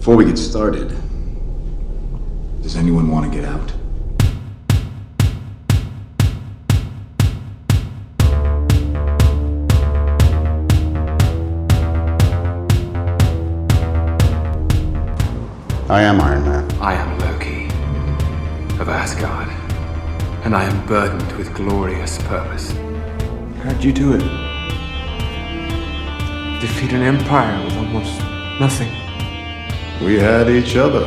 Before we get started, does anyone want to get out? I am Iron Man. I am Loki of Asgard, and I am burdened with glorious purpose. How'd you do it? Defeat an empire with almost nothing. We had each other.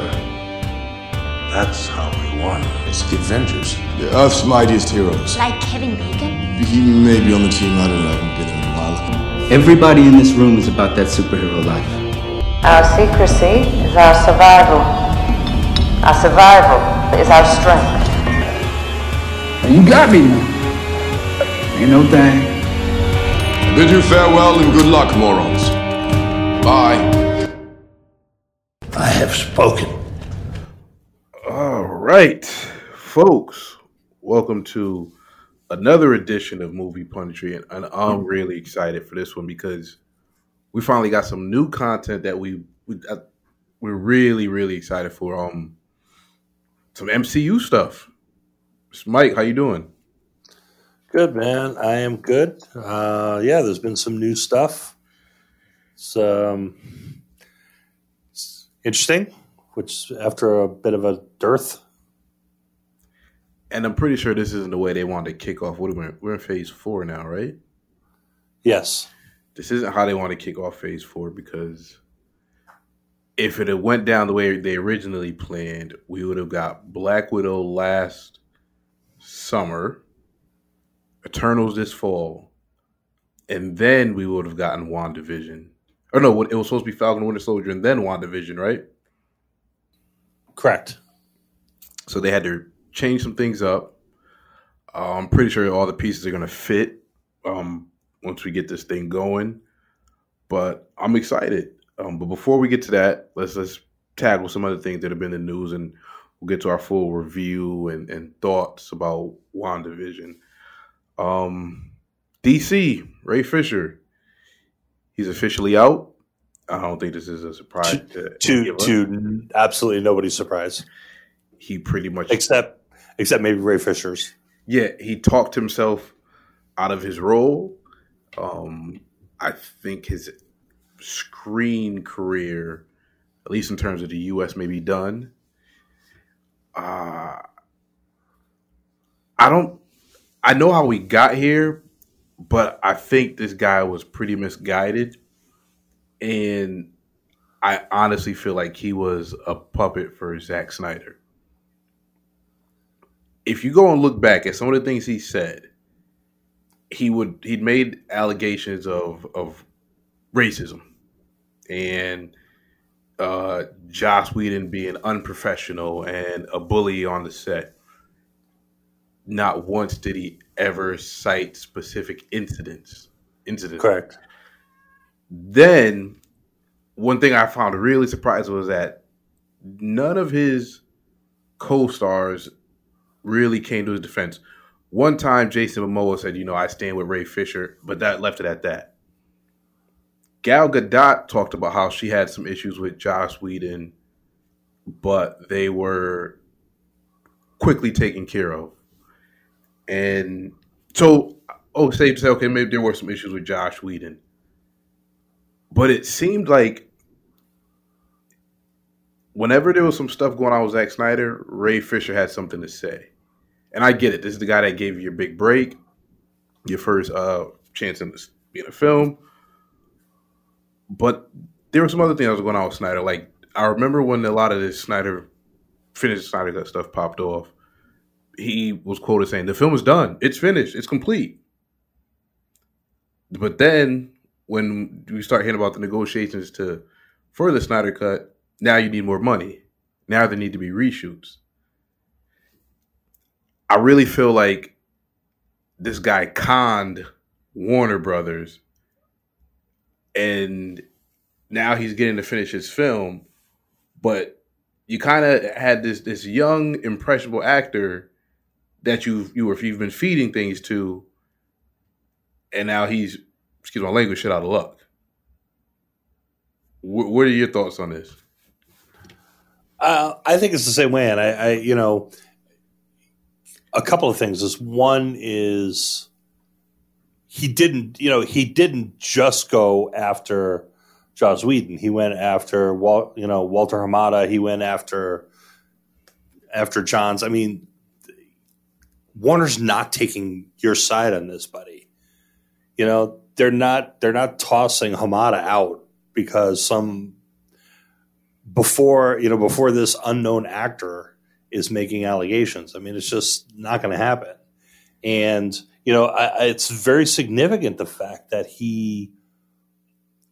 That's how we won. It's the Avengers. The Earth's mightiest heroes. Like Kevin Bacon? He may be on the team, I don't know, I haven't been in a while. Everybody in this room is about that superhero life. Our secrecy is our survival. Our survival is our strength. You got me now. Ain't no thing. Bid you farewell and good luck, morons. Bye. I have spoken. All right, folks, welcome to another edition of Movie Punditry, and, and I'm really excited for this one because we finally got some new content that we, we uh, we're really really excited for. Um, some MCU stuff. It's Mike, how you doing? Good man, I am good. Uh, yeah, there's been some new stuff. It's, um, it's interesting, which after a bit of a dearth. And I'm pretty sure this isn't the way they wanted to kick off. What we? We're in phase four now, right? Yes, this isn't how they want to kick off phase four because if it had went down the way they originally planned, we would have got Black Widow last summer, Eternals this fall, and then we would have gotten WandaVision. Or no, it was supposed to be Falcon Winter Soldier and then WandaVision, right? correct. So they had to change some things up. Uh, I'm pretty sure all the pieces are going to fit um, once we get this thing going. But I'm excited. Um, but before we get to that, let's let's tackle some other things that have been in the news, and we'll get to our full review and, and thoughts about WandaVision. Um, DC Ray Fisher, he's officially out. I don't think this is a surprise to To to absolutely nobody's surprise, He pretty much except except maybe Ray Fisher's. yeah, he talked himself out of his role. Um, I think his screen career, at least in terms of the U.S., may be done. Uh, I don't. I know how we got here, but I think this guy was pretty misguided, and I honestly feel like he was a puppet for Zack Snyder if you go and look back at some of the things he said, he would he'd made allegations of of racism and uh, Joss Whedon being unprofessional and a bully on the set. Not once did he ever cite specific incidents. Incidents. Correct. Then, one thing I found really surprising was that none of his co-stars really came to his defense. One time, Jason Momoa said, "You know, I stand with Ray Fisher," but that left it at that. Gal Gadot talked about how she had some issues with Joss Whedon, but they were quickly taken care of. And so, oh, safe to say, okay, maybe there were some issues with Joss Whedon, but it seemed like whenever there was some stuff going on with Zack Snyder, Ray Fisher had something to say. And I get it. This is the guy that gave you your big break, your first uh, chance in this, being a film. But there were some other things that was going on with Snyder. Like I remember when a lot of this Snyder finished Snyder Cut stuff popped off. He was quoted saying, "The film is done. It's finished. It's complete." But then when we start hearing about the negotiations to further Snyder Cut, now you need more money. Now there need to be reshoots. I really feel like this guy conned Warner Brothers, and now he's getting to finish his film. But you kind of had this this young impressionable actor that you you were you've been feeding things to, and now he's excuse my language shit out of luck. Wh- what are your thoughts on this? Uh, I think it's the same way, and I, I, you know, a couple of things is one is he didn't, you know, he didn't just go after Joss Whedon. He went after Wal, you know, Walter Hamada. He went after after Johns. I mean, Warner's not taking your side on this, buddy. You know, they're not they're not tossing Hamada out because some before you know before this unknown actor is making allegations. I mean, it's just not going to happen. And you know, I, it's very significant the fact that he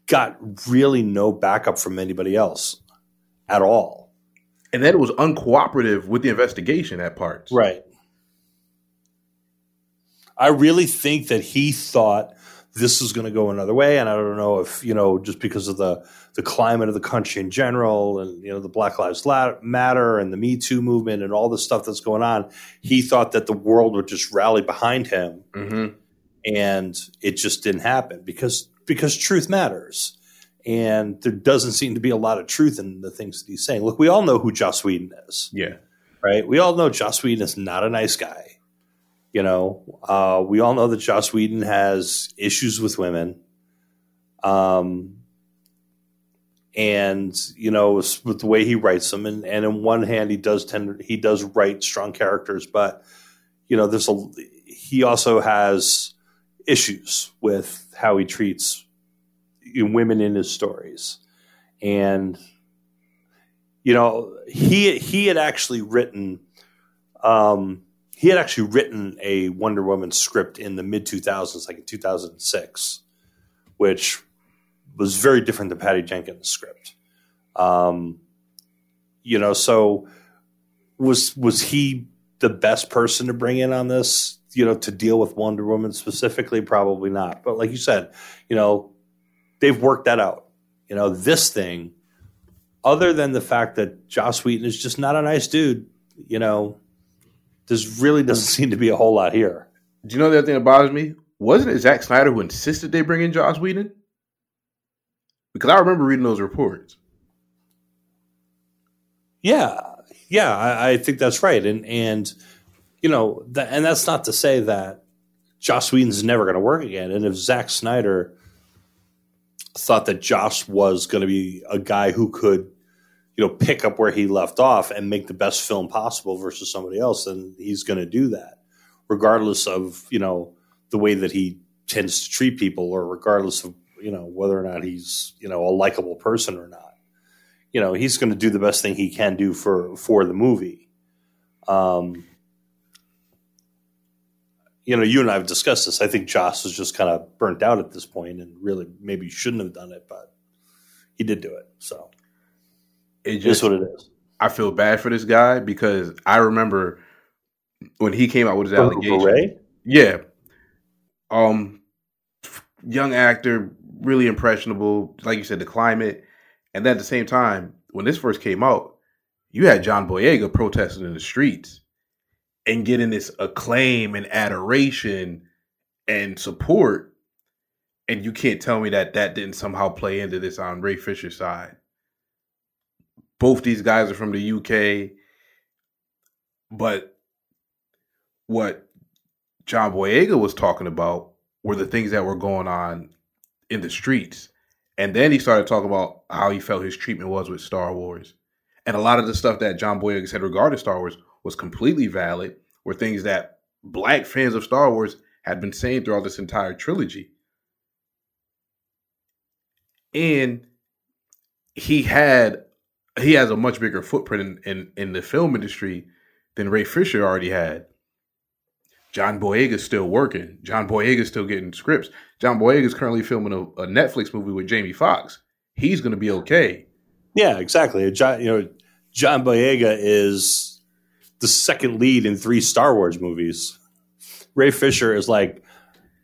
got really no backup from anybody else at all. And then it was uncooperative with the investigation at parts. Right. I really think that he thought this is going to go another way, and I don't know if you know just because of the the climate of the country in general, and you know the Black Lives Matter and the Me Too movement and all the stuff that's going on, he thought that the world would just rally behind him, Mm-hmm. and it just didn't happen because because truth matters, and there doesn't seem to be a lot of truth in the things that he's saying. Look, we all know who Joss Whedon is Yeah. right? We all know Joss Whedon is not a nice guy. You know, uh, we all know that Joss Whedon has issues with women. Um, and you know, with the way he writes them, and, and in one hand, he does tend he does write strong characters, but you know, there's a he also has issues with how he treats women in his stories, and you know, he he had actually written um, he had actually written a Wonder Woman script in the mid 2000s, like in 2006, which was very different than Patty Jenkins' script. Um, you know, so was was he the best person to bring in on this? You know, to deal with Wonder Woman specifically, probably not. But like you said, you know, they've worked that out. You know, this thing, other than the fact that Joss Whedon is just not a nice dude, you know, there's really doesn't seem to be a whole lot here. Do you know the other thing that bothers me? Wasn't it Zack Snyder who insisted they bring in Joss Whedon? Because I remember reading those reports. Yeah, yeah, I, I think that's right, and and you know, th- and that's not to say that Joss Whedon's never going to work again. And if Zack Snyder thought that Joss was going to be a guy who could, you know, pick up where he left off and make the best film possible versus somebody else, then he's going to do that, regardless of you know the way that he tends to treat people, or regardless of you know whether or not he's you know a likable person or not. You know, he's going to do the best thing he can do for for the movie. Um, you know, you and I have discussed this. I think Joss was just kind of burnt out at this point, and really maybe shouldn't have done it, but he did do it. So It just is what it is. I feel bad for this guy because I remember when he came out with his for allegation. Ray? Yeah. Um young actor, really impressionable, like you said, the climate. And then at the same time, when this first came out, you had John Boyega protesting in the streets and getting this acclaim and adoration and support. And you can't tell me that that didn't somehow play into this on Ray Fisher's side. Both these guys are from the UK, but what John Boyega was talking about were the things that were going on in the streets. And then he started talking about how he felt his treatment was with Star Wars. And a lot of the stuff that John Boyega said regarding Star Wars was completely valid, were things that black fans of Star Wars had been saying throughout this entire trilogy. And he had he has a much bigger footprint in, in, in the film industry than Ray Fisher already had. John Boyega's still working. John Boyega's still getting scripts. John Boyega's currently filming a, a Netflix movie with Jamie Foxx. He's going to be okay. Yeah, exactly. John, you know, John Boyega is the second lead in three Star Wars movies. Ray Fisher is like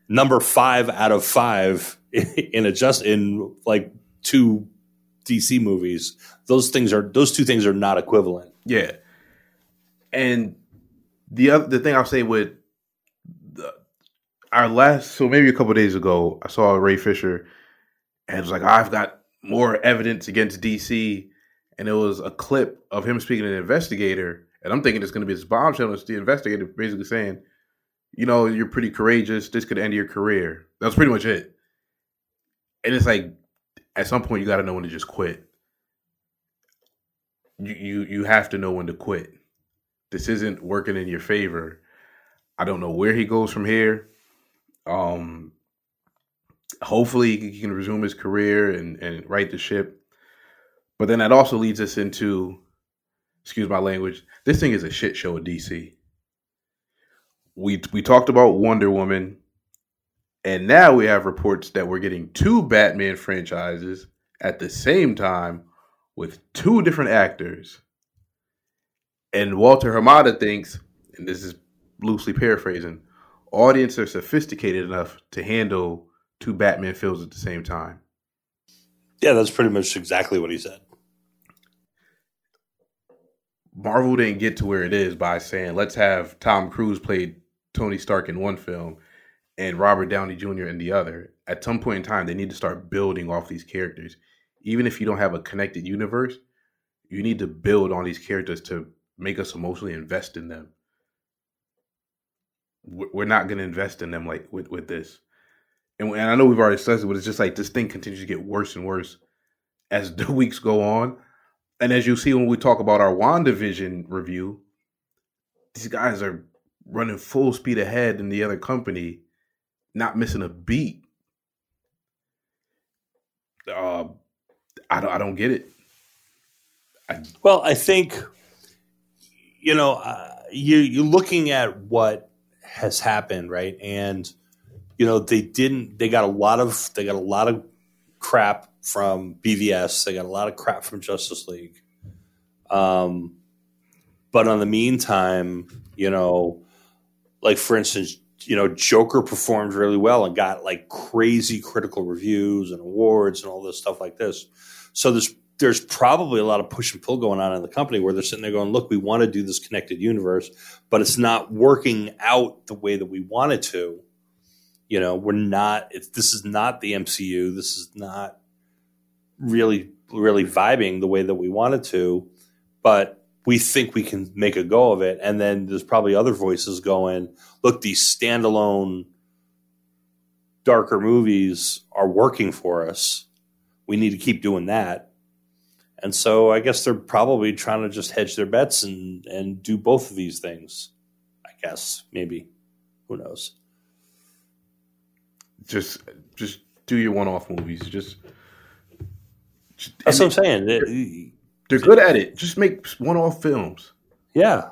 number five out of five in a just in like two DC movies. Those things are those two things are not equivalent. Yeah. And the other the thing I'll say with the, our last so maybe a couple days ago, I saw Ray Fisher and it was like I've got more evidence against DC and it was a clip of him speaking to an investigator, and I'm thinking it's going to be this bombshell. It's the investigator basically saying, "You know, you're pretty courageous. This could end your career." That's pretty much it. And it's like, at some point, you got to know when to just quit. You you you have to know when to quit. This isn't working in your favor. I don't know where he goes from here. Um, hopefully he can resume his career and, and right the ship. But then that also leads us into, excuse my language, this thing is a shit show at DC. We we talked about Wonder Woman, and now we have reports that we're getting two Batman franchises at the same time with two different actors. And Walter Hamada thinks, and this is loosely paraphrasing, audiences are sophisticated enough to handle two Batman films at the same time. Yeah, that's pretty much exactly what he said. Marvel didn't get to where it is by saying, let's have Tom Cruise play Tony Stark in one film and Robert Downey Jr. in the other. At some point in time, they need to start building off these characters. Even if you don't have a connected universe, you need to build on these characters to make us emotionally invest in them. We're not going to invest in them like with, with this. And, and I know we've already said it, but it's just like this thing continues to get worse and worse as the weeks go on. And as you see when we talk about our WandaVision review, these guys are running full speed ahead in the other company, not missing a beat. Uh, I don't, I don't get it. I, well, I think you know uh, you you're looking at what has happened, right? And you know they didn't. They got a lot of they got a lot of crap from BVS. They got a lot of crap from Justice League. Um, but on the meantime, you know, like for instance, you know, Joker performed really well and got like crazy critical reviews and awards and all this stuff like this. So there's there's probably a lot of push and pull going on in the company where they're sitting there going, look, we want to do this connected universe, but it's not working out the way that we want it to. You know, we're not, this is not the MCU. This is not really, really vibing the way that we wanted to, but we think we can make a go of it. And then there's probably other voices going, look, these standalone darker movies are working for us. We need to keep doing that. And so I guess they're probably trying to just hedge their bets and, and do both of these things. I guess, maybe. Who knows? Just just do your one off movies. Just that's what I'm saying. They're good at it. Just make one-off films. Yeah.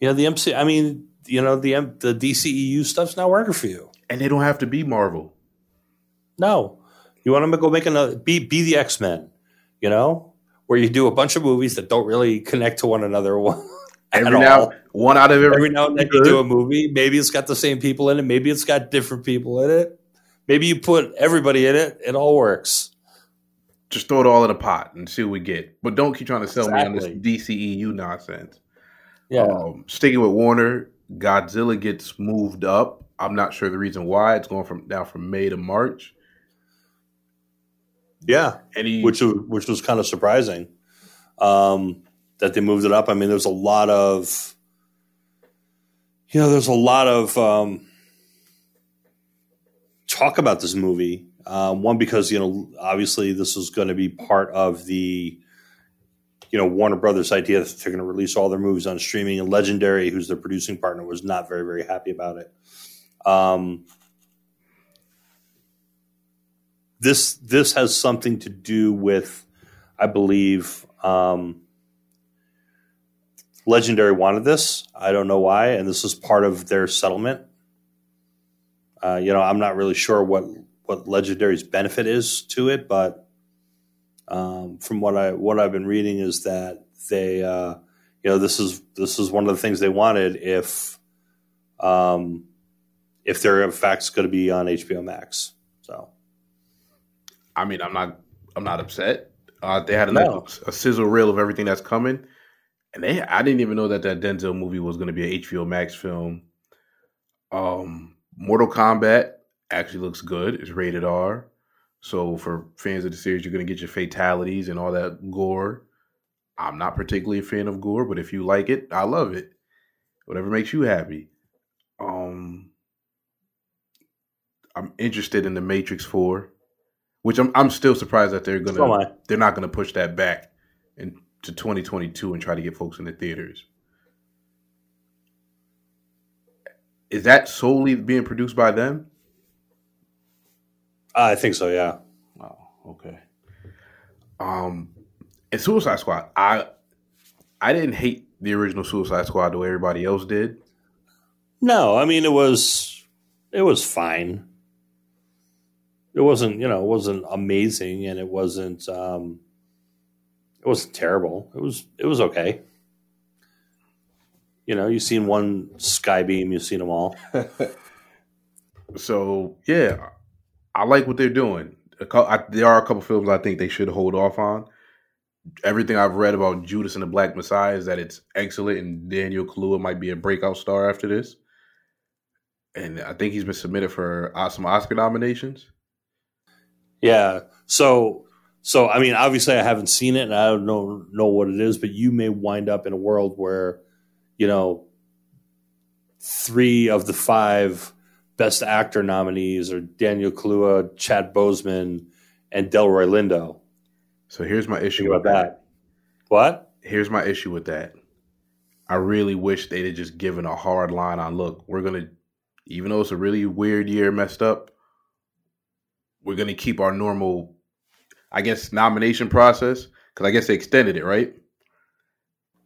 You know the MC. I mean, you know the the DCEU stuff's not working for you, and they don't have to be Marvel. No, you want them to go make another be be the X Men. You know, where you do a bunch of movies that don't really connect to one another. every now, all. one out of every, every now and then you do a movie. Maybe it's got the same people in it. Maybe it's got different people in it. Maybe you put everybody in it. It all works just throw it all in a pot and see what we get. But don't keep trying to sell exactly. me on this DCEU nonsense. Yeah. Um, sticking with Warner, Godzilla gets moved up. I'm not sure the reason why. It's going from now from May to March. Yeah, he, which was, which was kind of surprising um, that they moved it up. I mean, there's a lot of you know, there's a lot of um, talk about this movie um, one because you know obviously this is going to be part of the you know Warner Brothers idea that they're going to release all their movies on streaming, and Legendary, who's their producing partner, was not very very happy about it. Um, this this has something to do with, I believe, um, Legendary wanted this. I don't know why, and this is part of their settlement. Uh, you know, I'm not really sure what what Legendary's benefit is to it, but um, from what I what I've been reading is that they uh, you know this is this is one of the things they wanted if um, if they're in fact going to be on HBO Max. So, I mean, I'm not I'm not upset. Uh, they had a, no. a sizzle reel of everything that's coming, and they I didn't even know that that Denzel movie was going to be an HBO Max film. Um, Mortal Kombat actually looks good. It's rated R. So for fans of the series, you're going to get your fatalities and all that gore. I'm not particularly a fan of gore, but if you like it, I love it. Whatever makes you happy. Um, I'm interested in the Matrix Four, which I'm I'm still surprised that they're gonna I. they're not gonna push that back into 2022 and try to get folks in the theaters. Is that solely being produced by them? I think so. Yeah. Okay. Um, and Suicide Squad, I I didn't hate the original Suicide Squad the way everybody else did. No, I mean it was it was fine. It wasn't, you know, it wasn't amazing and it wasn't um it wasn't terrible. It was it was okay. You know, you've seen one Skybeam, you've seen them all. So yeah, I like what they're doing. I, there are a couple films I think they should hold off on. Everything I've read about Judas and the Black Messiah is that it's excellent, and Daniel Kaluuya might be a breakout star after this. And I think he's been submitted for some Oscar nominations. Yeah. So so I mean obviously I haven't seen it and I don't know know what it is, but you may wind up in a world where, you know, three of the five best actor nominees are Daniel Kaluuya, Chad Boseman, and Delroy Lindo. So here's my Think issue about with that. that. What? here's my issue with that. I really wish they'd have just given a hard line on look, we're gonna even though it's a really weird year messed up, we're gonna keep our normal I guess nomination process. Cause I guess they extended it, right?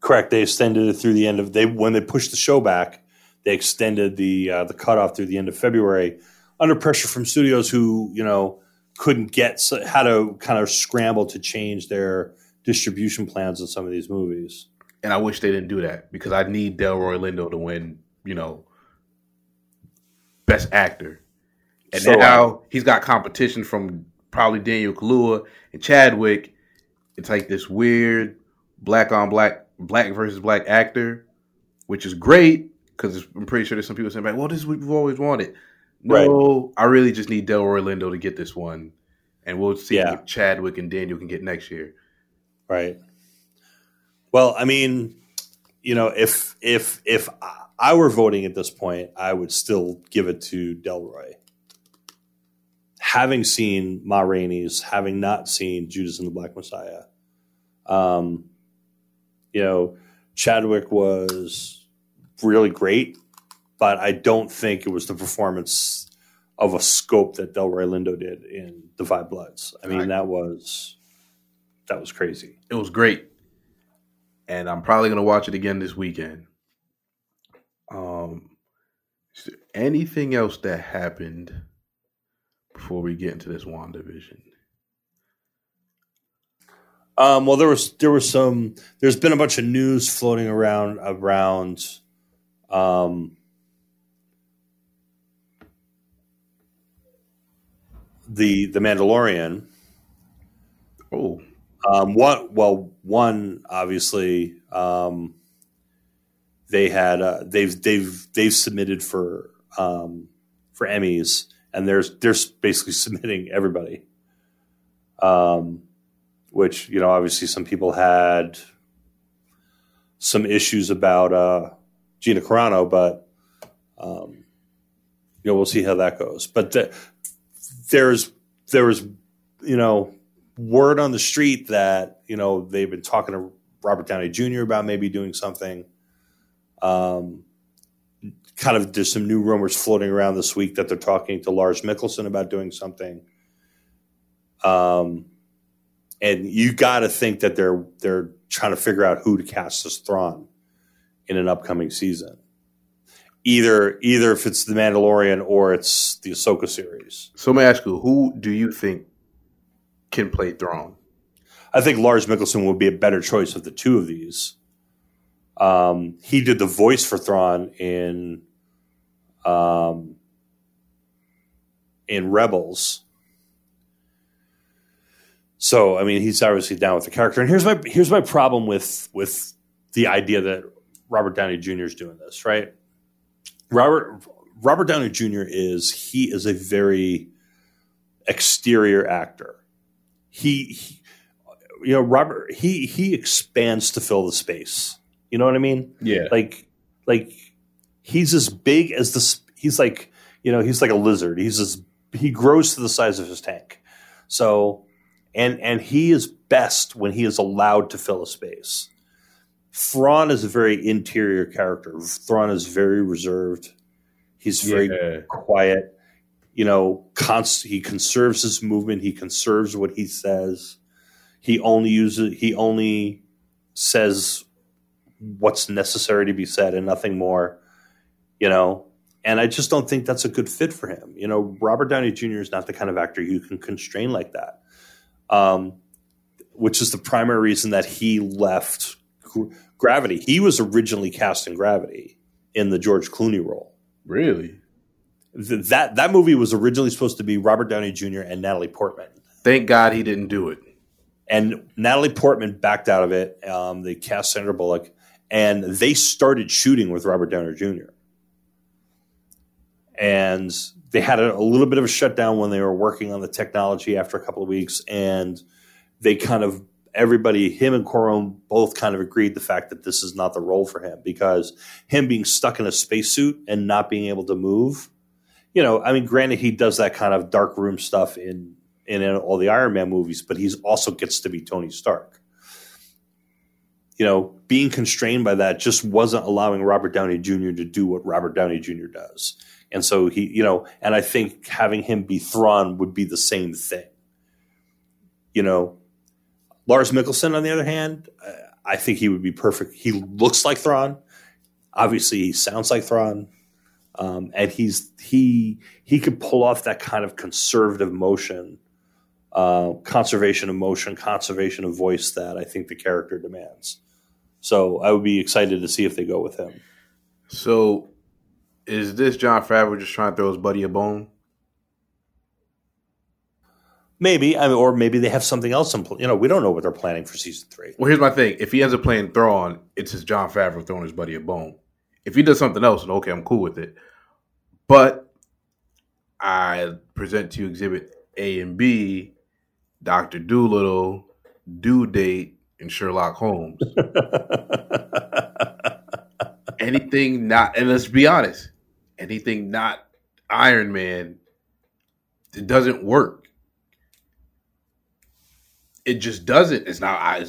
Correct. They extended it through the end of they when they pushed the show back. They extended the uh, the cutoff through the end of February under pressure from studios who you know couldn't get so, had to kind of scramble to change their distribution plans on some of these movies. And I wish they didn't do that because I need Delroy Lindo to win, you know, best actor. And So, now he's got competition from probably Daniel Kaluuya and Chadwick. It's like this weird black on black, black versus black actor, which is great because I'm pretty sure there's some people saying, like, well, this is what we've always wanted. No, I really just need Delroy Lindo to get this one. And we'll see Yeah. if Chadwick and Daniel can get next year. Right. Well, I mean, you know, if if if I were voting at this point, I would still give it to Delroy. Having seen Ma Rainey's, having not seen Judas and the Black Messiah, um, you know, Chadwick was really great, but I don't think it was the performance of a scope that Delroy Lindo did in The Five Bloods. I mean, Right. that was that was crazy. it was great, and I'm probably gonna watch it again this weekend. Um, is there anything else that happened before we get into this WandaVision? Um, well, there was there was some. There's been a bunch of news floating around around. Um, the the Mandalorian. Oh, Um, one well, one obviously um, they had uh, they've they've they've submitted for um, for Emmys, and there's they're basically submitting everybody. Um, which you know, obviously, some people had some issues about uh, Gina Carano, but um, you know, we'll see how that goes. But the, there's you know word on the street that you know they've been talking to Robert Downey Jr. about maybe doing something. Um, kind of there's some new rumors floating around this week that they're talking to Lars Mikkelsen about doing something. Um, and you got to think that they're they're trying to figure out who to cast as Thrawn in an upcoming season. Either either if it's the Mandalorian or it's the Ahsoka series. so let me ask you, who do you think can play Thrawn? I think Lars Mikkelsen would be a better choice of the two of these. Um, he did the voice for Thrawn in um, in Rebels. So I mean, he's obviously down with the character. And here's my here's my problem with with the idea that Robert Downey Jr. is doing this. Right, Robert Robert Downey Jr. is he is a very exterior actor. He, he you know, Robert he he expands to fill the space. You know what I mean? Yeah. Like like he's as big as the he's like, you know, he's like a lizard. He's as he grows to the size of his tank. So and and he is best when he is allowed to fill a space. Thrawn is a very interior character. Thrawn is very reserved. He's very Yeah. quiet. You know, const- he conserves his movement. He conserves what he says. He only uses. He only says what's necessary to be said and nothing more. You know, and I just don't think that's a good fit for him. You know, Robert Downey Jr. is not the kind of actor you can constrain like that. Um, which is the primary reason that he left Gravity. He was originally cast in Gravity in the George Clooney role. Really? Th- that that movie was originally supposed to be Robert Downey Jr. and Natalie Portman, Thank God he didn't do it. and Natalie Portman backed out of it. Um, they cast Sandra Bullock, and they started shooting with Robert Downey Jr. And they had a, a little bit of a shutdown when they were working on the technology after a couple of weeks, and they kind of everybody, him and Cuarón both kind of agreed the fact that this is not the role for him because him being stuck in a spacesuit and not being able to move. You know, I mean, granted, he does that kind of dark room stuff in in all the Iron Man movies, but he's also gets to be Tony Stark. You know, being constrained by that just wasn't allowing Robert Downey Jr. to do what Robert Downey Jr. does. And so he, you know, and I think having him be Thrawn would be the same thing. You know, Lars Mikkelsen, on the other hand, uh, I think he would be perfect. He looks like Thrawn. Obviously, he sounds like Thrawn, um, and he's he he could pull off that kind of conservative motion, uh, conservation of motion, conservation of voice that I think the character demands. So I would be excited to see if they go with him. So, is this Jon Favreau just trying to throw his buddy a bone? Maybe, I mean, or maybe they have something else in pl- You know, we don't know what they're planning for season three. Well, here's my thing: if he ends up playing Thrawn, it's his Jon Favreau throwing his buddy a bone. If he does something else, then okay, I'm cool with it. But I present to you Exhibit A and B, Doctor Dolittle, Due Date, and Sherlock Holmes. anything not, and let's be honest, anything not Iron Man, it doesn't work. It just doesn't. It's not. I,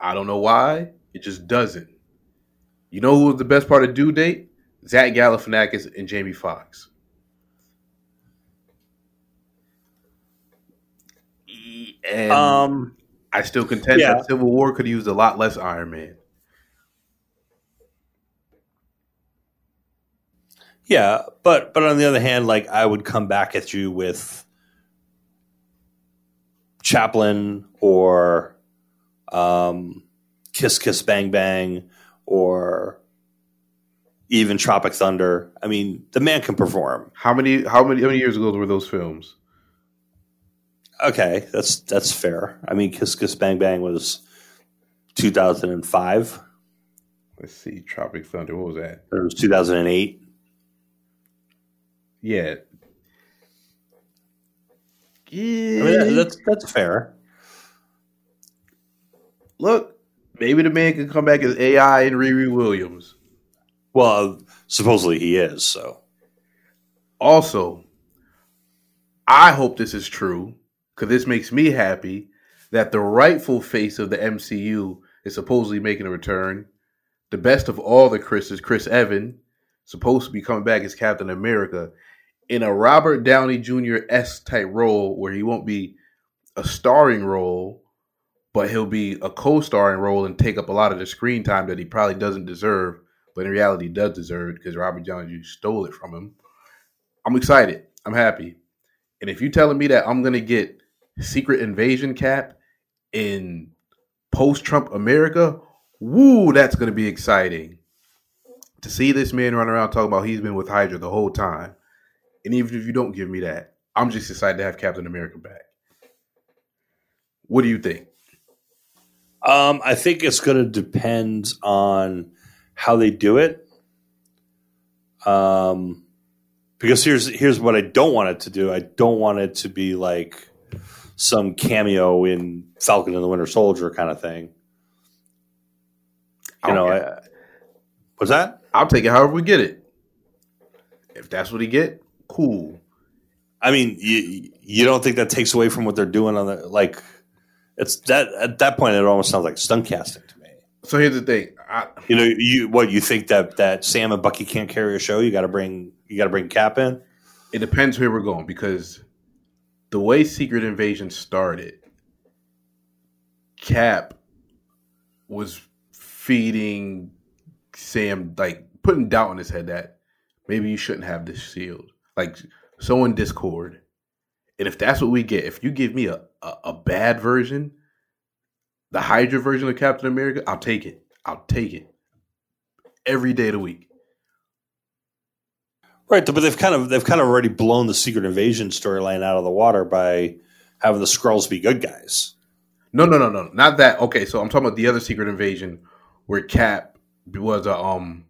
I don't know why. It just doesn't. You know who was the best part of Due Date? Zach Galifianakis and Jamie Foxx. And um, I still contend yeah. that Civil War could use a lot less Iron Man. Yeah, but but on the other hand, like I would come back at you with Chaplin or um, Kiss Kiss Bang Bang or even Tropic Thunder. I mean, the man can perform. How many? How many? How many years ago were those films? Okay, that's that's fair. I mean, Kiss Kiss Bang Bang was two thousand and five. Let's see. Tropic Thunder. What was that? It was two thousand and eight. Yeah. I mean, that's that's fair. Look, maybe the man can come back as AI and Riri Williams. Well, supposedly he is. So Also, I hope this is true because this makes me happy that the rightful face of the MCU is supposedly making a return. The best of all the Chris's, Chris Evan, supposed to be coming back as Captain America in a Robert Downey Jr. S type role where he won't be a starring role, but he'll be a co-starring role and take up a lot of the screen time that he probably doesn't deserve, but in reality does deserve because Robert Downey Jr. stole it from him. I'm excited. I'm happy. And if you're telling me that I'm gonna get Secret Invasion Cap in post-Trump America, woo, that's gonna be exciting. To see this man run around talking about he's been with Hydra the whole time. And even if you don't give me that, I'm just excited to have Captain America back. What do you think? Um, I think it's going to depend on how they do it. Um, because here's here's what I don't want it to do. I don't want it to be like some cameo in Falcon and the Winter Soldier kind of thing. You know. I, what's that? I'll take it however we get it. If that's what he get, cool. I mean, you you don't think that takes away from what they're doing on the like? It's that at that point it almost sounds like stunt casting to me. So here's the thing. I, You know, you what you think that that Sam and Bucky can't carry a show? You got to bring you got to bring Cap in. it depends where we're going because the way Secret Invasion started, Cap was feeding Sam like putting doubt in his head that maybe you shouldn't have this shield, like sowing discord. And if that's what we get, if you give me a, a, a bad version, the Hydra version of Captain America, I'll take it. I'll take it every day of the week. Right, but they've kind of they've kind of already blown the Secret Invasion storyline out of the water by having the Skrulls be good guys. No, no, no, no, not that. Okay, so I'm talking about the other Secret Invasion where Cap was a um.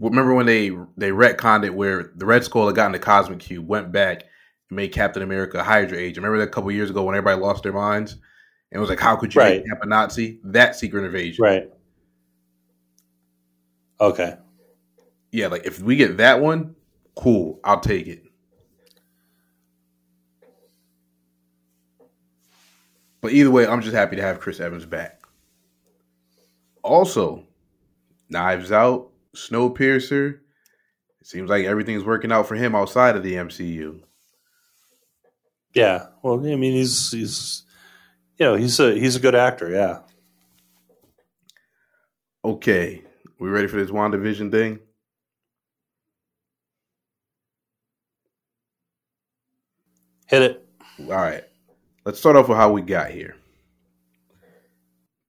Remember when they they retconned it where the Red Skull had gotten the Cosmic Cube, went back and made Captain America a Hydra agent. Remember that a couple years ago when everybody lost their minds and it was like, how could you Right. make Cap a Nazi? That Secret Invasion, Right. Okay. Yeah, like if we get that one, cool, I'll take it. But either way, I'm just happy to have Chris Evans back. Also, Knives Out, Snowpiercer. It seems like everything's working out for him outside of the MCU. Yeah. Well, I mean, he's he's you know he's a he's a good actor. Yeah. Okay, we ready for this WandaVision thing? Hit it. All right. Let's start off with how we got here.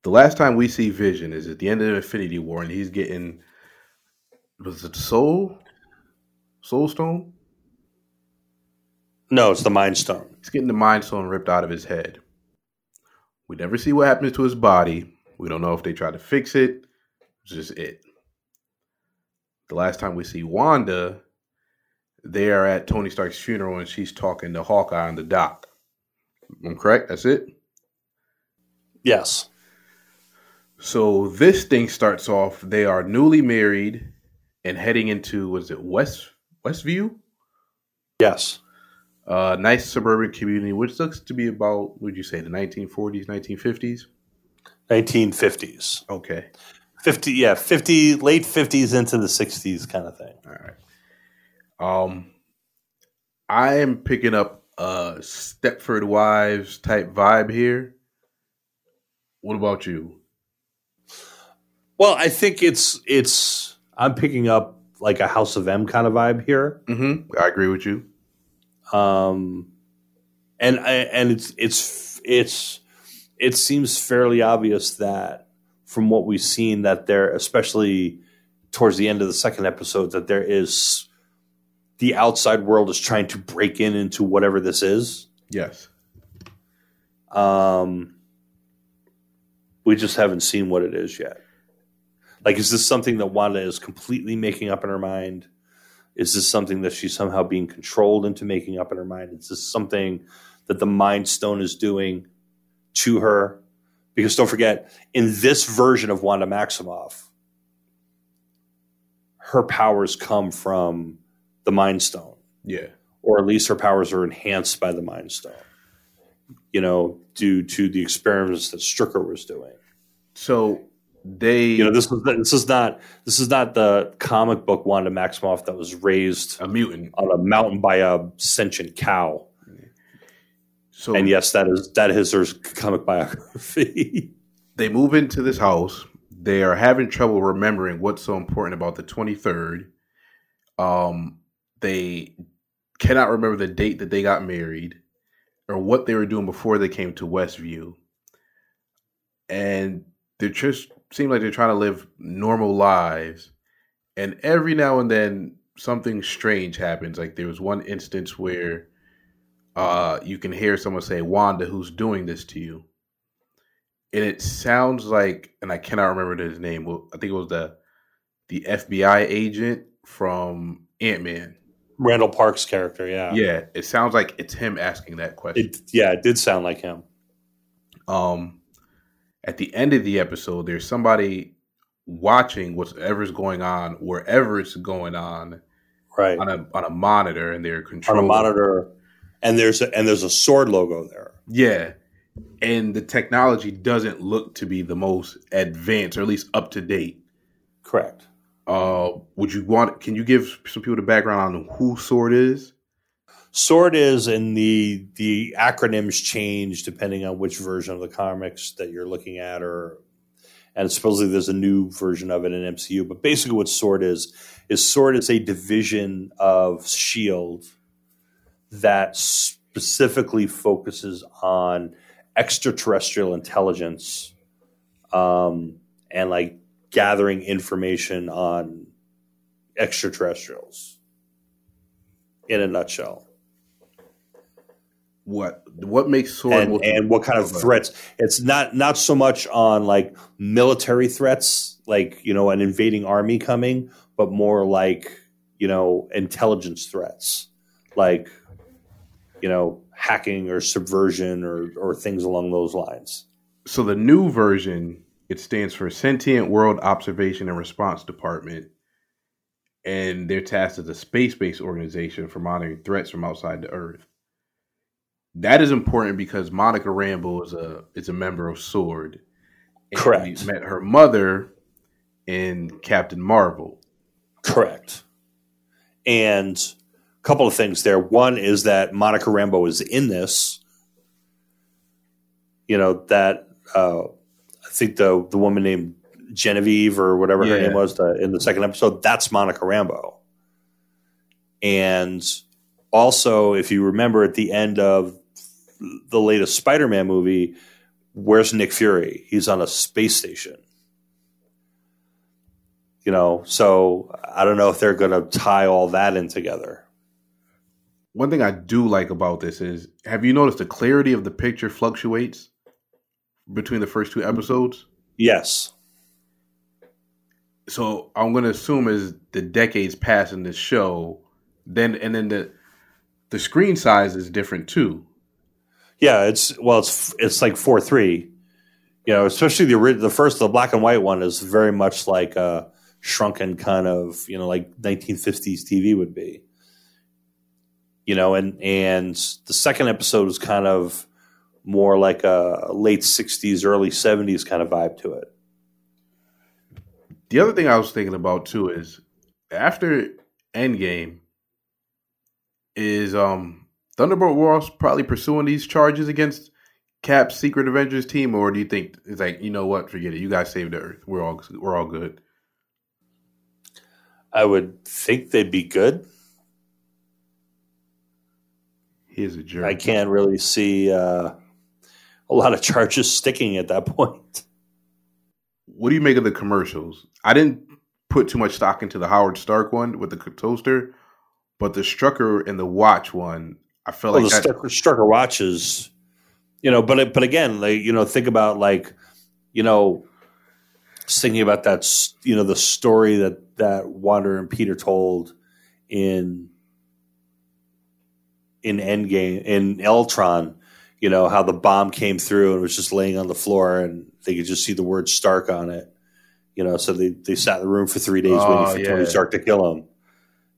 The last time we see Vision is at the end of Infinity War, and he's getting was it Soul? Soul Stone? No, it's the Mind Stone. He's getting the Mind Stone ripped out of his head. We never see what happens to his body. We don't know if they try to fix it. It's just it. The last time we see Wanda, they are at Tony Stark's funeral and she's talking to Hawkeye on the dock. I'm correct? That's it? Yes. So this thing starts off. They are newly married and heading into was it West Westview? Yes. Uh, nice suburban community, which looks to be about would you say the 1940s, 1950s? 1950s. Okay, 50 yeah, 50 late 50s into the 60s kind of thing. all right. Um, I am picking up a Stepford Wives type vibe here. What about you? Well, I think it's it's I'm picking up like a House of M kind of vibe here. Mm-hmm. I agree with you. um, and I, and it's it's it's it seems fairly obvious that from what we've seen that there, especially towards the end of the second episode, that there is the outside world is trying to break in into whatever this is. Yes. Um, we just haven't seen what it is yet. Like, is this something that Wanda is completely making up in her mind? Is this something that she's somehow being controlled into making up in her mind? Is this something that the Mind Stone is doing to her? Because don't forget, in this version of Wanda Maximoff, her powers come from the Mind Stone Yeah. or at least her powers are enhanced by the Mind Stone. You know, due to the experiments that Strucker was doing. So they, You know, this is this is not this is not the comic book Wanda Maximoff that was raised a mutant. on a mountain by a sentient cow. So And yes, that is that is her comic biography. they move into this house. They are having trouble remembering what's so important about the 23rd. Um, they cannot remember the date that they got married or what they were doing before they came to Westview. And they're just seem like they're trying to live normal lives. And every now and then something strange happens. Like there was one instance where uh, you can hear someone say, Wanda, who's doing this to you? and it sounds like, and I cannot remember his name. Well, I think it was the the FBI agent from Ant Man. Randall Park's character. Yeah, Yeah, it sounds like it's him asking that question. It, yeah, it did sound like him. um, at the end of the episode, there's somebody watching whatever's going on wherever it's going on Right on a on a monitor, and they're on a monitor, and there's a, and there's a sword logo there. Yeah. And the technology doesn't look to be the most advanced or at least up to date. Correct. Uh would you want can you give some people the background on who Sword is? Sword is, and the the acronyms change depending on which version of the comics that you're looking at, or and supposedly there's a new version of it in MCU. But basically, what Sword is is Sword is a division of Shield that specifically focuses on extraterrestrial intelligence, um, and like gathering information on extraterrestrials. In a nutshell. What what makes Sword and, what- and what kind of threats it's not not so much on like military threats like you know an invading army coming but more like you know intelligence threats like you know hacking or subversion or or things along those lines So the new version it stands for Sentient World Observation and Response Department. And they're tasked as a space-based organization for monitoring threats from outside the Earth. That is important because Monica Rambeau is a is a member of Sword. And Correct. We met her mother in Captain Marvel. correct and a couple of things there one is that monica rambeau is in this you know that uh i think the the woman named genevieve or whatever her name was the, in the second episode that's monica rambeau and also if you remember at the end of the latest spider-man movie where's nick fury he's on a space station you know so i don't know if they're going to tie all that in together One thing I do like about this is have you noticed the clarity of the picture fluctuates between the first two episodes? yes so I'm going to assume as the decades pass in this show, then and then the the screen size is different too. Yeah it's well it's it's like 4-3 you know especially the the first the black and white one is very much like a shrunken kind of you know like 1950s tv would be. You know and and the second episode is kind of more like a late 60s early 70s kind of vibe to it. The other thing I was thinking about too is after Endgame is um Thunderbolt Ross probably pursuing these charges against Cap's Secret Avengers team, or do you think it's like you know what, forget it, you guys saved the Earth, we're all we're all good. i would think they'd be good Here's a jerk. i can't really see uh, a lot of charges sticking at that point What do you make of the commercials? I didn't put too much stock into the Howard Stark one with the toaster, but the Strucker and the watch one, I felt well, like the Strucker watches, you know, but but again, like you know, think about like, you know, thinking about that, you know, the story that that Wanda and Peter told in in Endgame in Ultron, you know, how the bomb came through and was just laying on the floor, and they could just see the word Stark on it, you know, so they they sat in the room for three days Oh, waiting for Tony. Stark to kill him,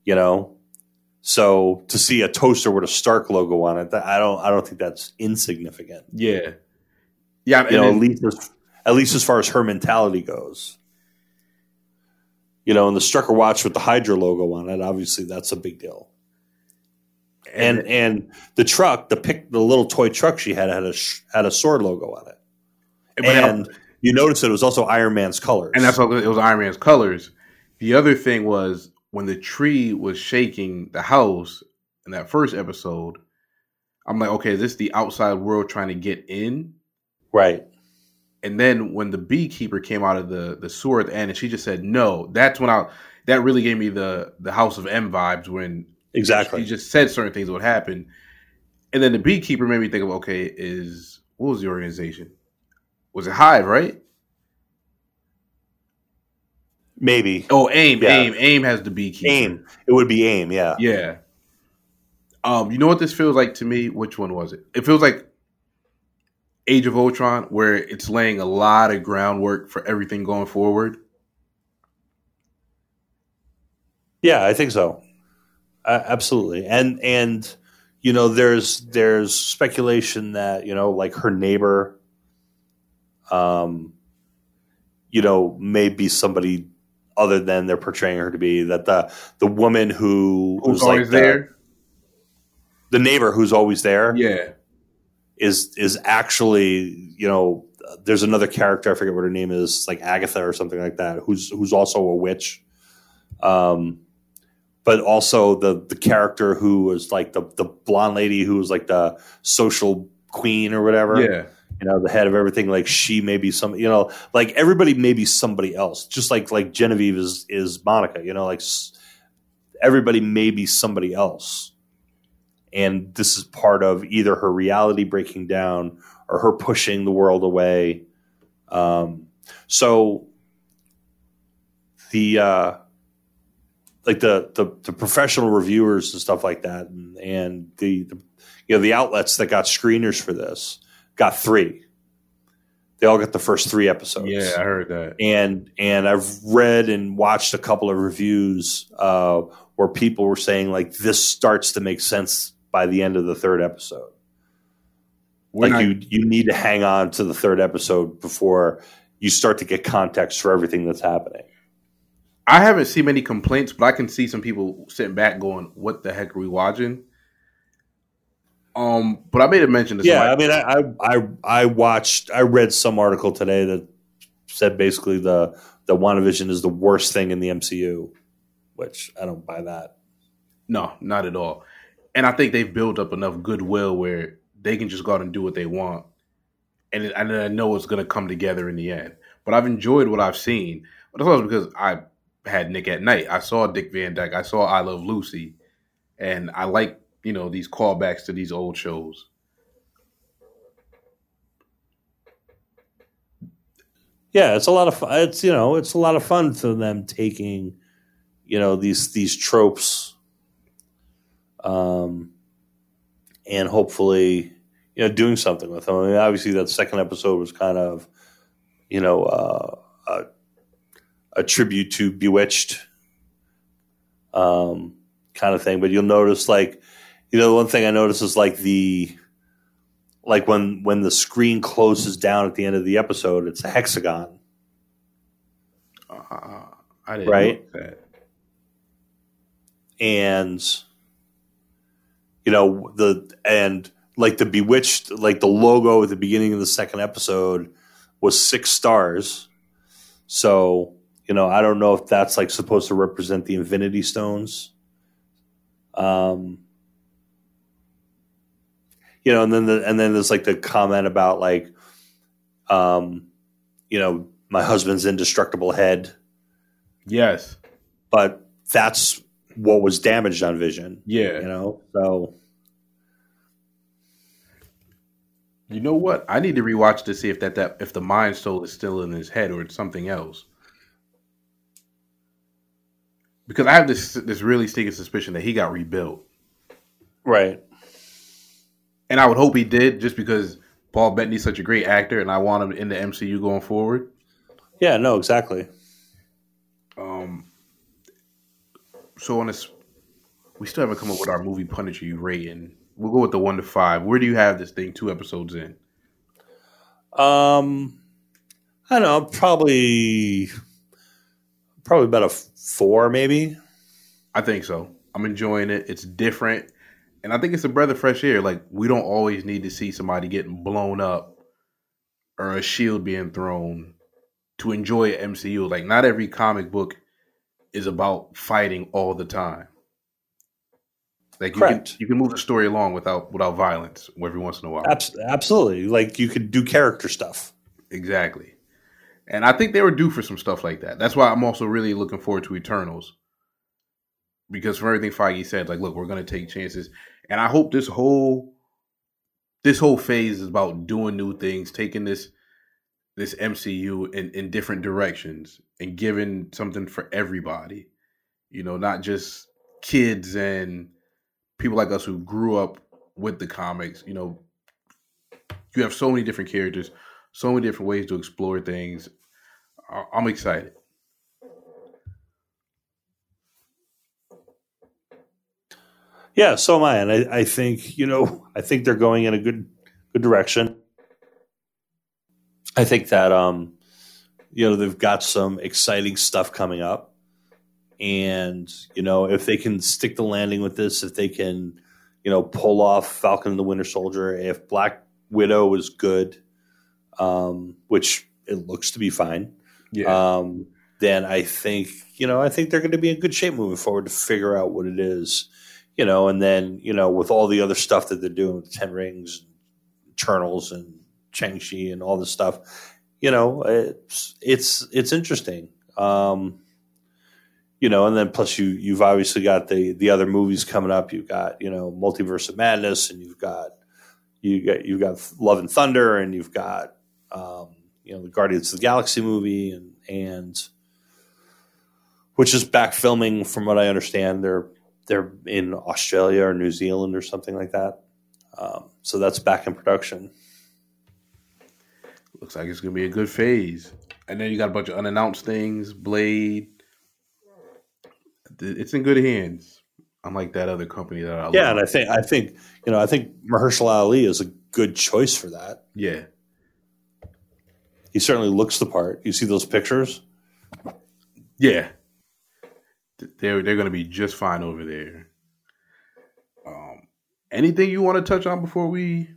you know. So to see a toaster with a Stark logo on it, I don't I don't think that's insignificant. yeah, yeah. And You know, then- at least as, at least as far as her mentality goes. You know, and the Strucker watch with the Hydra logo on it, obviously that's a big deal. And and the truck, the pick, the little toy truck she had had a had a sword logo on it. and you notice that it was also Iron Man's colors. and that's what it was Iron Man's colors. The other thing was when the tree was shaking the house in that first episode. I'm like, okay, is this the outside world trying to get in? right. And then when the beekeeper came out of the the sewer at the end, and she just said no, that's when I that really gave me the the House of M vibes when Exactly. he just said certain things would happen. And then the beekeeper made me think of okay, is what was the organization? Was it Hive, right? Maybe. Oh, AIM, Yeah. AIM, AIM has the beekeeper. AIM. It would be AIM, yeah. Yeah. Um, you know what this feels like to me? Which one was it? It feels like Age of Ultron, where it's laying a lot of groundwork for everything going forward. Yeah, I think so. Uh, absolutely. And and you know, there's there's speculation that you know, like her neighbor, um, you know, may be somebody other than they're portraying her to be. That the the woman who Who's was always like the, there? the neighbor who's always there Yeah. is is actually you know there's another character I forget what her name is like Agatha or something like that who's who's also a witch, um, but also the the character who was like the the blonde lady who was like the social queen or whatever Yeah. You know the head of everything like she may be some you know like everybody may be somebody else just like like Genevieve is is Monica you know like everybody may be somebody else. And this is part of either her reality breaking down or her pushing the world away. Um so the uh like the, the the professional reviewers and stuff like that and, and the, the you know the outlets that got screeners for this got three. They all got the first three episodes. Yeah, I heard that. And and I've read and watched a couple of reviews uh, where people were saying like this starts to make sense by the end of the third episode. We're like not- you you need to hang on to the third episode before you start to get context for everything that's happening. I haven't seen many complaints, but I can see some people sitting back going, "What the heck are we watching?" Um, but I made a mention to Yeah, I mean, I, I I I watched, I read some article today that said basically the the WandaVision is the worst thing in the MCU, which I don't buy that. No, not at all. And I think they've built up enough goodwill where they can just go out and do what they want, and it, and I know it's going to come together in the end. But I've enjoyed what I've seen. But that's also because I had Nick at Nite. I saw Dick Van Dyke. I saw I Love Lucy, and I like you know these callbacks to these old shows. Yeah, it's a lot of. It's you know, it's a lot of fun for them taking, you know, these these tropes, um, and hopefully, you know, doing something with them. I mean, obviously, that second episode was kind of, you know, uh, a, a tribute to Bewitched, um, kind of thing. But you'll notice, like, you know, the one thing I noticed is like the like when when the screen closes down at the end of the episode, it's a hexagon, Uh, I didn't Right. that. and you know the and like the bewitched, like the logo at the beginning of the second episode was six stars. So you know, I don't know if that's like supposed to represent the Infinity Stones. Um, you know, and then the, and then there's like the comment about like, um, you know, my husband's indestructible head, Yes. but that's what was damaged on Vision. Yeah. You know, so You know what? I need to rewatch to see if that, that if the Mind Stone is still in his head or it's something else. Because I have this this really stinking suspicion that he got rebuilt, right. And I would hope he did, just because Paul Bettany's such a great actor, and I want him in the MCU going forward. Yeah, no, exactly. Um, so on this, we still haven't come up with our movie Punisher you rating. We'll go with the one to five. Where do you have this thing? Two episodes in. Um, I don't know, probably, probably about a four, maybe. I think so. I'm enjoying it. It's different. And I think it's a breath of fresh air. Like, we don't always need to see somebody getting blown up or a shield being thrown to enjoy an MCU. Like, not every comic book is about fighting all the time. Like, you can, you can move the story along without without violence every once in a while. Absolutely. Like you could do character stuff. Exactly. And I think they were due for some stuff like that. That's why I'm also really looking forward to Eternals. Because from everything Feige said, like, look, we're gonna take chances. And I hope this whole this whole phase is about doing new things, taking this this MCU in, in different directions and giving something for everybody. You know, not just kids and people like us who grew up with the comics, you know, you have so many different characters, so many different ways to explore things. I'm excited. Yeah, so am I, and I, I think you know, I think they're going in a good good direction. I think that um, you know they've got some exciting stuff coming up, and you know if they can stick the landing with this, if they can, you know, pull off Falcon and the Winter Soldier, if Black Widow is good, um, which it looks to be fine, um, then I think you know I think they're going to be in good shape moving forward to figure out what it is, you know, and then you know with all the other stuff that they're doing with Ten Rings, Eternals, and Shang-Chi and all this stuff, you know, it's it's it's interesting. Um, you know, and then plus you you've obviously got the the other movies coming up. You've got you know Multiverse of Madness, and you've got you got you've got Love and Thunder, and you've got um, you know the Guardians of the Galaxy movie, and and which is back filming from what I understand. They're they're in Australia or New Zealand or something like that. Um, so that's back in production. Looks like it's gonna be a good phase. And then you got a bunch of unannounced things. Blade. It's in good hands. Unlike that other company that I love. Yeah, love. and I think I think you know I think Mahershala Ali is a good choice for that. yeah. He certainly looks the part. You see those pictures? Yeah. They're they're gonna be just fine over there. Um anything you want to touch on before we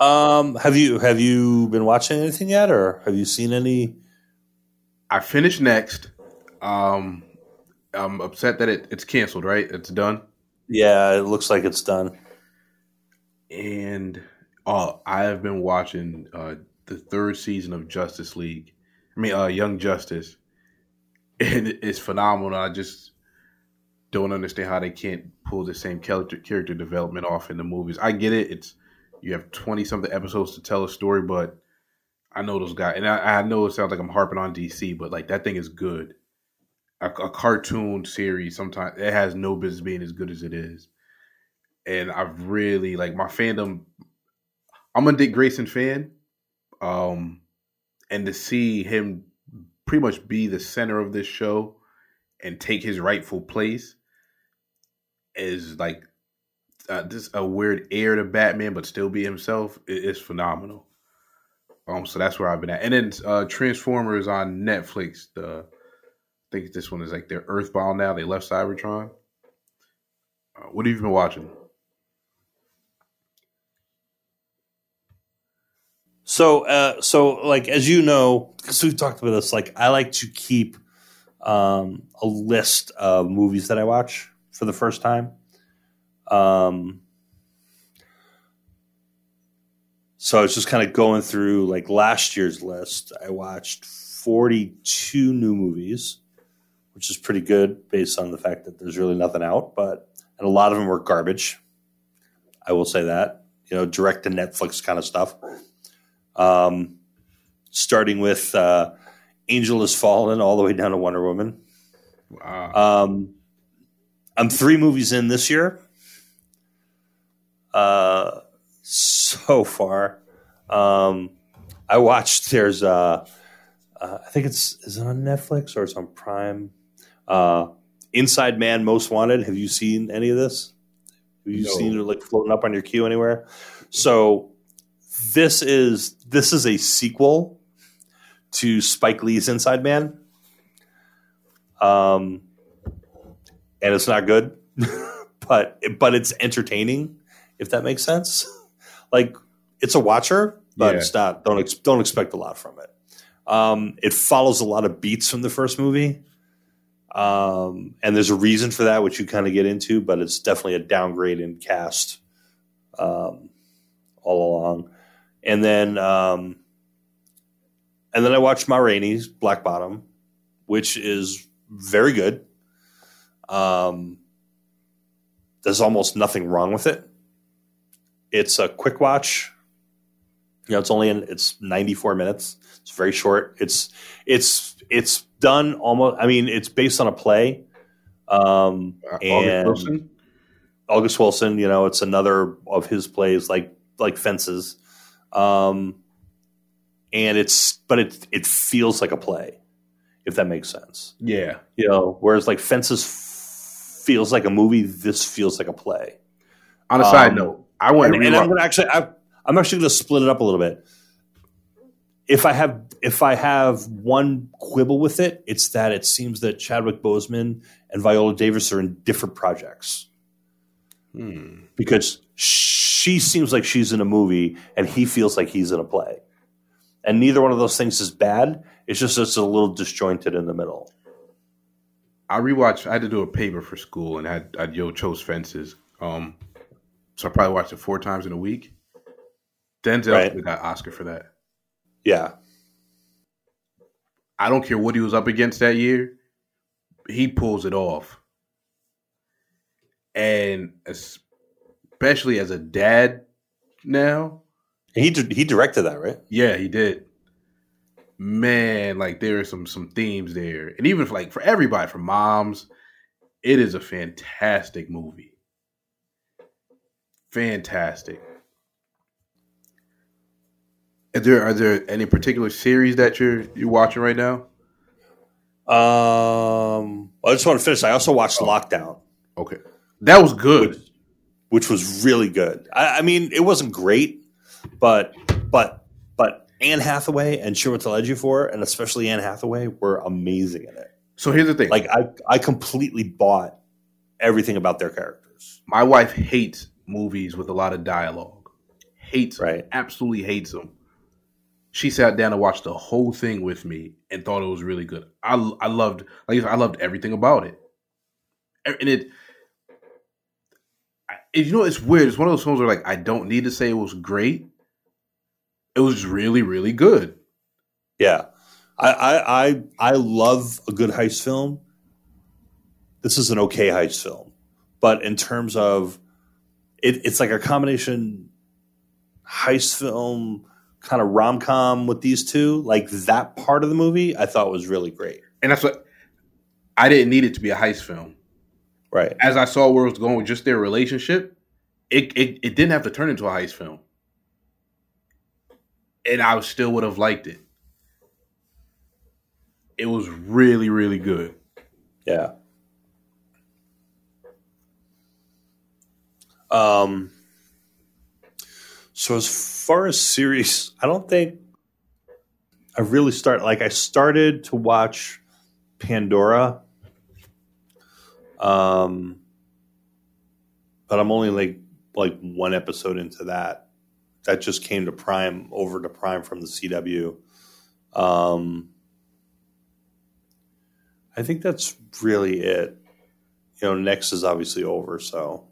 Um, have you have you been watching anything yet, or have you seen any? I finished next. Um I'm upset that it, it's canceled, right? It's done. Yeah, it looks like it's done. and oh, I have been watching uh, the third season of Justice League. I mean, uh, Young Justice, and it's phenomenal. I just don't understand how they can't pull the same character character development off in the movies. I get it; it's you have twenty something episodes to tell a story, but I know those guys, and I, I know it sounds like I'm harping on DC, but like that thing is good. A, a cartoon series sometimes it has no business being as good as it is and I've really like my fandom. I'm a Dick Grayson fan, um, and to see him pretty much be the center of this show and take his rightful place is like uh, this a weird heir to Batman, but still be himself. It's phenomenal. Um, so that's where I've been at, and then uh, Transformers on Netflix. The I think this one is like they're Earthbound now. They left Cybertron. Uh, what have you been watching? So, uh, so like as you know, because we've talked about this, like I like to keep um, a list of movies that I watch for the first time. Um, so I was just kind of going through like last year's list. I watched 42 new movies, which is pretty good based on the fact that there's really nothing out, but and a lot of them were garbage. I will say that, you know, direct to Netflix kind of stuff. Um, starting with uh, Angel Has Fallen all the way down to Wonder Woman. Wow. Um, I'm three movies in this year. Uh, so far, um, I watched. There's, uh, uh, I think it's is it on Netflix or it's on Prime. Uh, Inside Man Most Wanted. Have you seen any of this? Have you No. seen it like floating up on your queue anywhere? So this is this is a sequel to Spike Lee's Inside Man. Um, and it's not good, but but it's entertaining, if that makes sense. Like it's a watcher, but Yeah. it's not. Don't ex- don't expect a lot from it. Um, it follows a lot of beats from the first movie, um, and there's a reason for that, which you kind of get into. But it's definitely a downgrade in cast um, all along. And then um, and then I watched Ma Rainey's Black Bottom, which is very good. Um, there's almost nothing wrong with it. It's a quick watch. You know, it's only in it's 94 minutes. It's very short. It's it's it's done almost. I mean, it's based on a play Um, Uh, August Wilson? August Wilson, you know, it's another of his plays like like Fences. Um, and it's but it it feels like a play, if that makes sense. Yeah. You know, whereas like Fences f- feels like a movie, this feels like a play. On a side Um, note, I went and, and and I'm gonna actually I, I'm actually gonna split it up a little bit. If I have if I have one quibble with it, it's that it seems that Chadwick Boseman and Viola Davis are in different projects Hmm. because she seems like she's in a movie and he feels like he's in a play, and neither one of those things is bad. It's just it's a little disjointed in the middle. I rewatched. I had to do a paper for school, and I had I yo chose fences. Um, so I probably watched it four times in a week. Denzel Right. got Oscar for that. Yeah, I don't care what he was up against that year. He pulls it off, and especially as a dad now, he di- he directed that, right? yeah, he did. Man, like there are some some themes there, and even for, like for everybody, for moms, it is a fantastic movie. Fantastic. Is there are there any particular series that you're you're watching right now? Um, I just want to finish. I also watched Lockdown. Okay, that was good. which, which was really good. I, I mean, it wasn't great, but but but Anne Hathaway and Chiwetel Ejiofor, and especially Anne Hathaway, were amazing in it. So here's the thing: Like I I completely bought everything about their characters. my wife hates movies with a lot of dialogue. Hates Right. Absolutely hates them. She sat down and watched the whole thing with me and thought it was really good. I I loved like I loved everything about it, and it. You know, it's weird. It's one of those films where, like, I don't need to say it was great. It was really, really good. Yeah, I I I, I love a good heist film. This is an okay heist film, but in terms of it, it's like a combination heist film kind of rom com with these two. Like that part of the movie, I thought was really great. And that's what I didn't need it to be a heist film. Right. as I saw where it was going with just their relationship, it, it it didn't have to turn into a heist film, and I still would have liked it. It was really really good. Yeah. Um. So as far as series, I don't think I really start like I started to watch Pandora. Um. But I'm only like like one episode into that. That just came to Prime over to Prime from the CW. Um. I think that's really it. You know, next is obviously over, so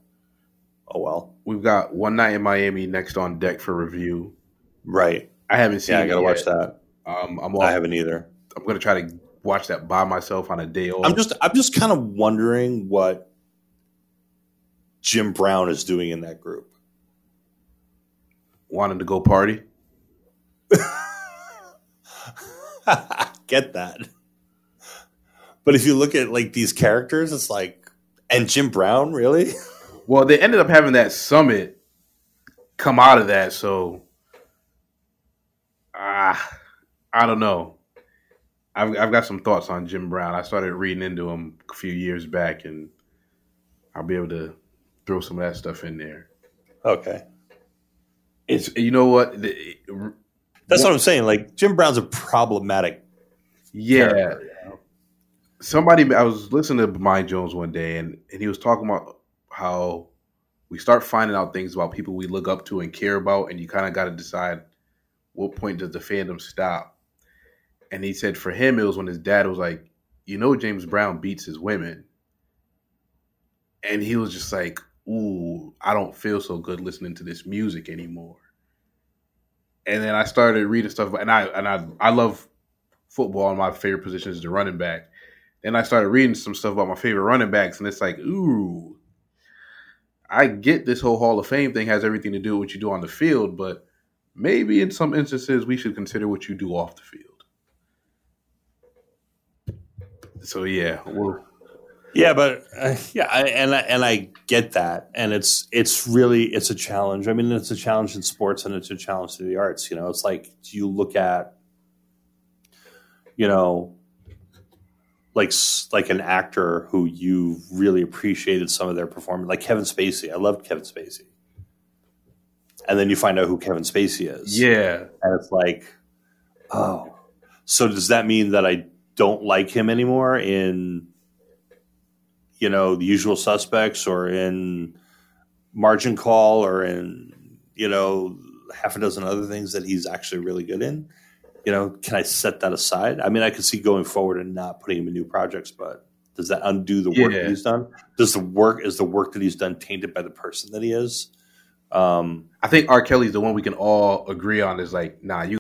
oh well. We've got One Night in Miami next on deck for review. Right. I haven't seen. Yeah, I gotta yet. watch that. Um, I'm I off, haven't either. I'm gonna try to watch that by myself on a day off. I'm just I'm just kind of wondering what Jim Brown is doing in that group. wanting to go party. Get that. But if you look at like these characters, it's like and Jim Brown, really? Well, they ended up having that summit come out of that, so ah, I don't know. I've I've got some thoughts on Jim Brown. I started reading into him a few years back, and I'll be able to throw some of that stuff in there. Okay. It's you know what, The- That's what I'm saying. Like Jim Brown's a problematic yeah. character. somebody I was listening to Mind Jones one day and, and he was talking about how we start finding out things about people we look up to and care about and you kind of got to decide what point does the fandom stop. And he said for him it was when his dad was like, "You know James Brown beats his women." And he was just like, "Ooh, I don't feel so good listening to this music anymore." And then I started reading stuff and I and I I love football and my favorite position is the running back. Then I started reading some stuff about my favorite running backs, and it's like, ooh, I get this whole Hall of Fame thing has everything to do with what you do on the field, but maybe in some instances we should consider what you do off the field. So yeah, we'll Yeah, but uh, yeah, I, and I, and I get that, and it's it's really it's a challenge. I mean, it's a challenge in sports, and it's a challenge to the arts. You know, it's like do you look at, you know, like like an actor who you really appreciated some of their performance, like Kevin Spacey. I loved Kevin Spacey, and then you find out who Kevin Spacey is. Yeah, and it's like, oh, so does that mean that I don't like him anymore in, you know, the usual suspects or in margin call or in, you know, half a dozen other things that he's actually really good in? You know, can I set that aside? I mean, I could see going forward and not putting him in new projects, but does that undo the work Yeah. that he's done? Does the work is the work that he's done tainted by the person that he is? Um, I think R. Kelly's the one we can all agree on. Is like, nah, you